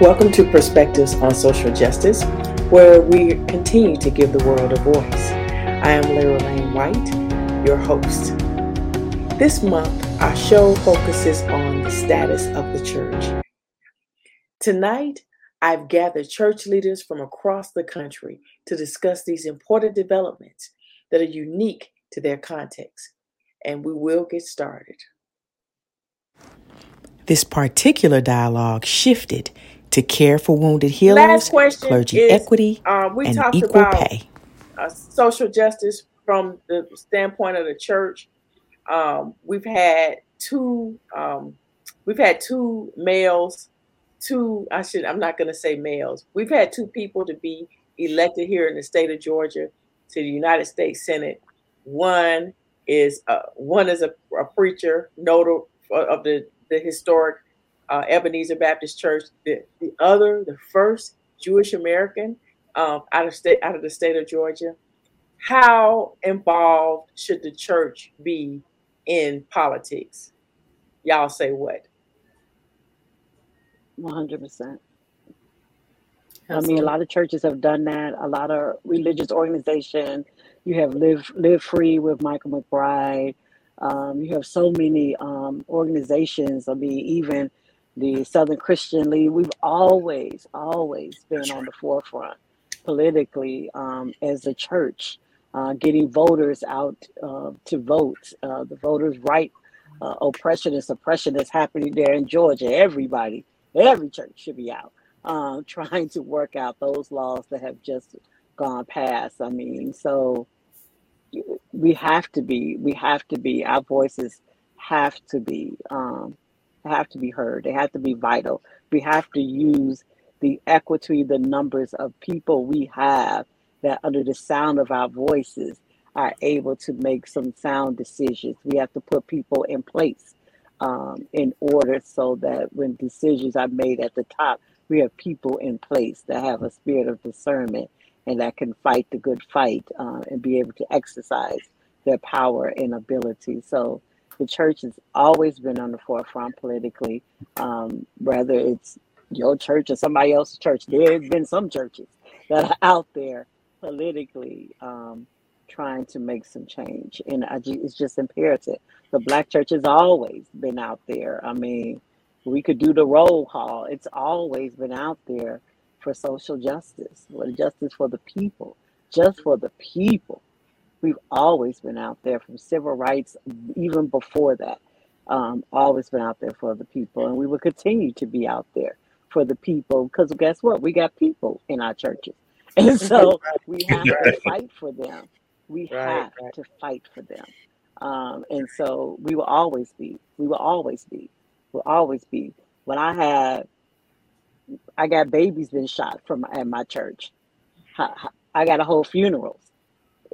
Welcome to Perspectives on Social Justice, where we continue to give the world a voice. I am Lyra Lane White, your host. This month, our show focuses on the status of the church. Tonight, I've gathered church leaders from across the country to discuss these important developments that are unique to their context. And we will get started. This particular dialogue shifted to care for wounded healers, clergy is, equity, uh, we and equal about, pay. Uh, social justice from the standpoint of the church. Um, we've had two. Um, we've had two males. Two. I should. I'm not going to say males. We've had two people to be elected here in the state of Georgia to the United States Senate. One is uh, one is a, a preacher, notable of the the historic uh, Ebenezer Baptist Church. The, the other, the first Jewish American um, out of state out of the state of Georgia. How involved should the church be in politics? Y'all say what? One hundred percent. I mean, a lot of churches have done that. A lot of religious organizations. You have Live Live Free with Michael McBride. Um, you have so many um, organizations. I mean, even the Southern Christian League, we've always, always been on the forefront politically um, as a church, uh, getting voters out uh, to vote. Uh, the voters' right uh, oppression and suppression that's happening there in Georgia. Everybody, every church should be out um, trying to work out those laws that have just gone past. I mean, so we have to be, we have to be, our voices have to be um, have to be heard. They have to be vital. We have to use the equity, the numbers of people we have that under the sound of our voices are able to make some sound decisions. We have to put people in place um, in order so that when decisions are made at the top, we have people in place that have a spirit of discernment and that can fight the good fight uh, and be able to exercise their power and ability. So the church has always been on the forefront politically, um, whether it's your church or somebody else's church. There's been some churches that are out there politically um, trying to make some change, and I, it's just imperative. The black church has always been out there. I mean, we could do the roll call. It's always been out there for social justice, for justice for the people, just for the people. We've always been out there from civil rights, even before that. Um, always been out there for the people, and we will continue to be out there for the people because guess what? We got people in our churches, and so we have to fight for them. We right, have right. to fight for them, um, and so we will always be. We will always be. Will always be. When I had, I got babies been shot from at my church. I got a whole funeral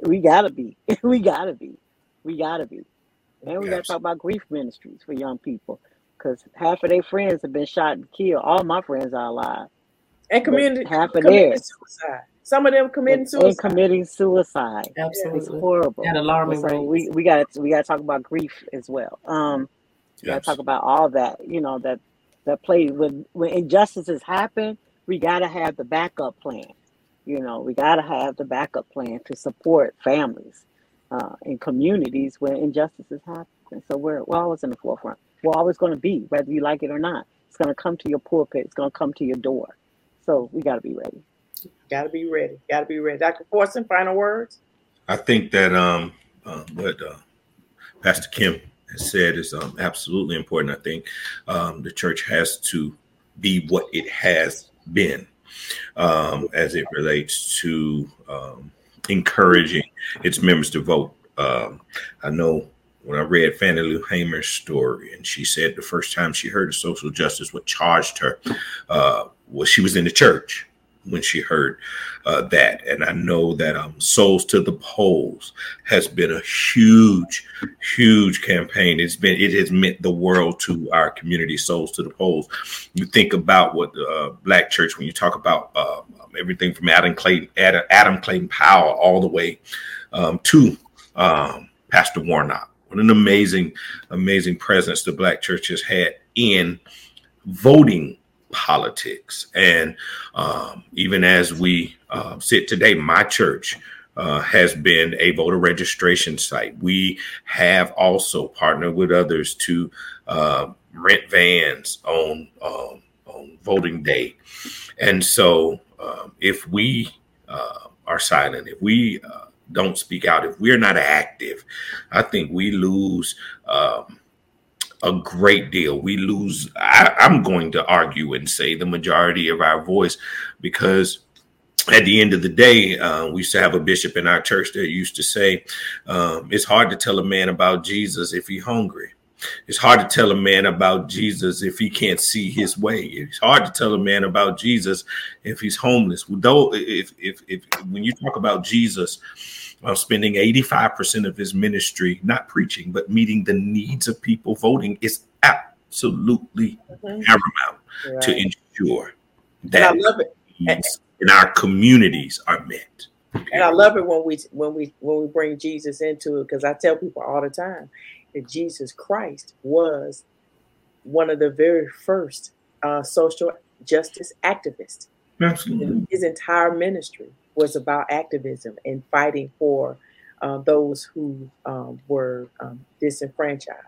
we gotta be. we gotta be. We gotta be. And we gotta talk about grief ministries for young people because half of their friends have been shot and killed. All my friends are alive. And community half of theirs. Suicide. Some of them committing and, suicide. And committing suicide. Absolutely. It's horrible. And alarming so we, we got we got to talk about grief as well. Um, we got to talk about all that. You know that that play when when injustices happen. We got to have the backup plan. You know, we got to have the backup plan to support families uh, and communities where injustices happen. So we're, we're always in the forefront. We're always going to be, whether you like it or not. It's going to come to your pulpit. It's going to come to your door. So we got to be ready. Got to be ready. Got to be ready. Dr. Forson, final words. I think that um, uh, what uh, Pastor Kim has said is um, absolutely important. I think um, the church has to be what it has been um, as it relates to um, encouraging its members to vote. Um, I know when I read Fannie Lou Hamer's story, and she said the first time she heard of social justice, what charged her uh, was she was in the church when she heard uh, that. And I know that um, Souls to the Polls has been a huge, huge campaign. It's been it has meant the world to our community. Souls to the Polls. You think about what the uh, Black Church when you talk about uh, everything from Adam Clayton, Adam, Adam Clayton Powell all the way um, to um, Pastor Warnock. What an amazing, amazing presence the Black Church has had in voting politics. And um, even as we uh, sit today, my church uh, has been a voter registration site. We have also partnered with others to uh, rent vans on um, on voting day, and so um, if we uh, are silent, if we uh, don't speak out, if we're not active, I think we lose. Um, a great deal. We lose, I, am going to argue and say the majority of our voice because at the end of the day, uh, we used to have a bishop in our church that used to say, um, it's hard to tell a man about Jesus if he's hungry. It's hard to tell a man about Jesus if he can't see his way. It's hard to tell a man about Jesus if he's homeless. Though, if, if, if when you talk about Jesus, uh, spending 85% of his ministry not preaching, but meeting the needs of people voting is absolutely mm-hmm. paramount right. to ensure that needs in our communities are met. And I love it when we when we when we bring Jesus into it because I tell people all the time that Jesus Christ was one of the very first uh, social justice activists. Absolutely. His entire ministry was about activism and fighting for uh, those who um, were um, disenfranchised.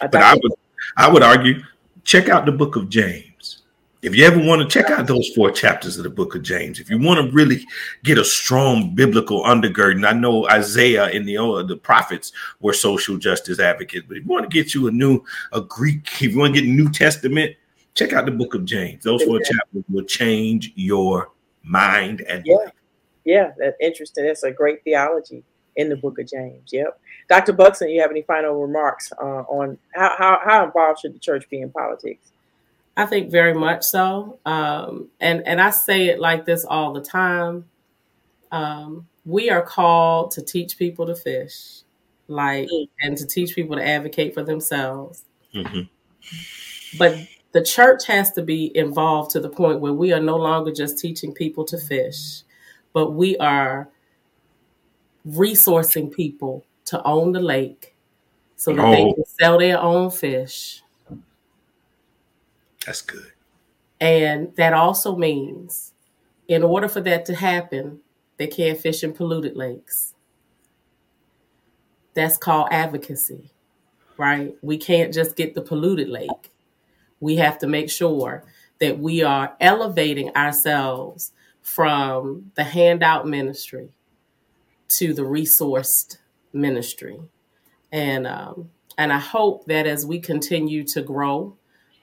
Uh, but I would, I would argue, check out the book of James. If you ever want to check out those four chapters of the book of James, if you want to really get a strong biblical undergirding, I know Isaiah and the uh, the prophets were social justice advocates, but if you want to get you a new a Greek, if you want to get New Testament, check out the book of James. Those four chapters will change your mind and yeah. Life. Yeah, that's interesting. That's a great theology in the book of James. Yep. Dr. Buxton, you have any final remarks uh, on how, how, how, involved should the church be in politics? I think very much so. Um, and, and I say it like this all the time. Um, we are called to teach people to fish, like, mm-hmm. and to teach people to advocate for themselves. Mm-hmm. But the church has to be involved to the point where we are no longer just teaching people to fish but we are resourcing people to own the lake so that oh. they can sell their own fish. That's good. And that also means, in order for that to happen, they can't fish in polluted lakes. That's called advocacy, right? We can't just get the polluted lake. We have to make sure that we are elevating ourselves from the handout ministry to the resourced ministry. And um, and I hope that as we continue to grow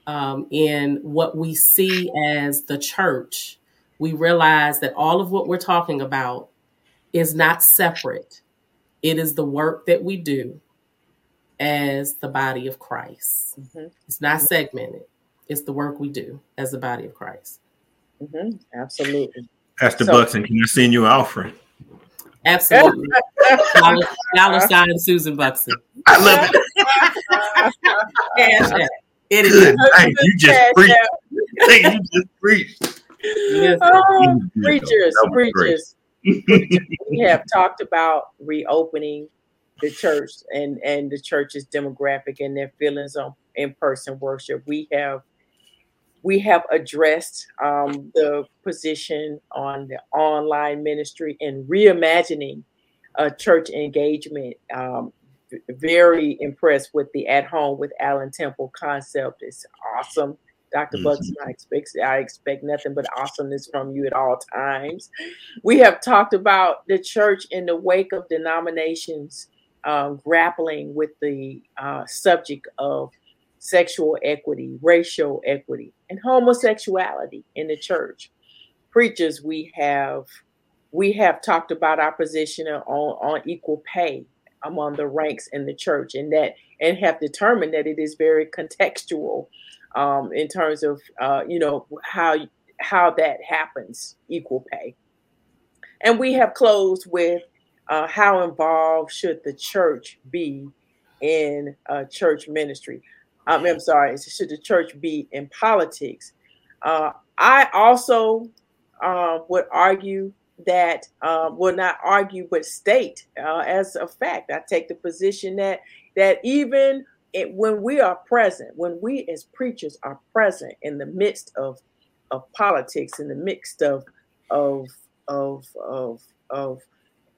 um, in what we see as the church, we realize that all of what we're talking about is not separate. It is the work that we do as the body of Christ. Mm-hmm. It's not segmented. It's the work we do as the body of Christ. Mm-hmm. Absolutely. Pastor so, Buxton, can I send you an offering? Absolutely. dollar, dollar sign Susan Buxton. I love it. It is. Good. Hey, you just preached. Hey, you just preached. Yes. Oh, preachers, preachers. we have talked about reopening the church and and the church's demographic and their feelings on in-person worship. We have we have addressed um, the position on the online ministry and reimagining uh, church engagement. Um, very impressed with the at home with Allen Temple concept. It's awesome. Dr. Mm-hmm. Buxton, I expect I expect nothing but awesomeness from you at all times. We have talked about the church in the wake of denominations um, grappling with the uh, subject of sexual equity, racial equity, and homosexuality in the church. Preachers, we have we have talked about our position on, on equal pay among the ranks in the church, and that and have determined that it is very contextual um, in terms of uh, you know how how that happens, equal pay. And we have closed with uh, how involved should the church be in uh, church ministry? Um, I'm sorry, should the church be in politics? Uh, I also uh, would argue that, uh, would not argue, but state uh, as a fact. I take the position that that even it, when we are present, when we as preachers are present in the midst of of politics, in the midst of of of of of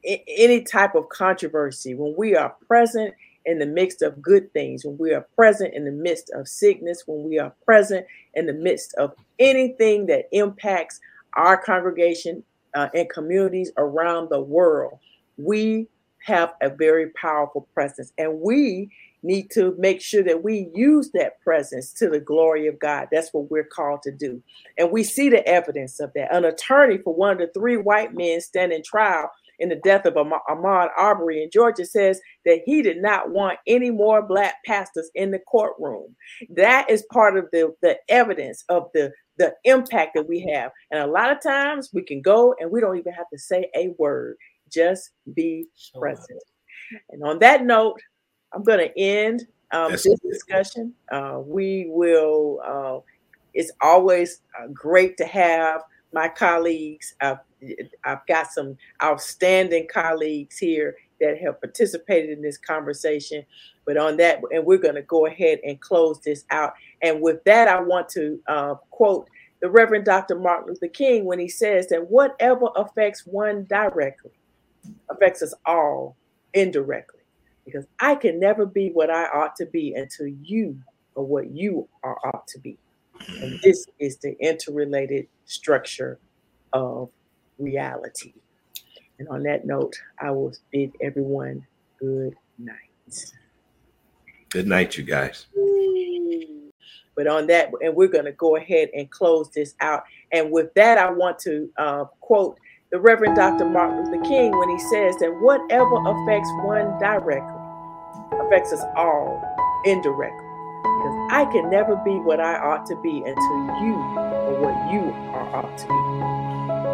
any type of controversy, when we are present in the midst of good things, when we are present in the midst of sickness, when we are present in the midst of anything that impacts our congregation uh, and communities around the world, we have a very powerful presence. And we need to make sure that we use that presence to the glory of God. That's what we're called to do. And we see the evidence of that. An attorney for one of the three white men standing trial in the death of Ahmaud Arbery in Georgia says that he did not want any more black pastors in the courtroom. That is part of the, the evidence of the, the impact that we have. And a lot of times we can go and we don't even have to say a word, just be present. And on that note, I'm going to end um, this discussion. Uh, we will, uh, it's always uh, great to have my colleagues. I've, I've got some outstanding colleagues here that have participated in this conversation. But on that, and we're going to go ahead and close this out. And with that, I want to uh, quote the Reverend Dr. Martin Luther King when he says that whatever affects one directly affects us all indirectly. Because I can never be what I ought to be until you are what you are ought to be. And this is the interrelated structure of reality. And on that note, I will bid everyone good night. Good night, you guys. But on that, and we're going to go ahead and close this out. And with that, I want to uh, quote the Reverend Dr. Martin Luther King when he says that whatever affects one directly affects us all indirectly. I can never be what I ought to be until you are what you are ought to be.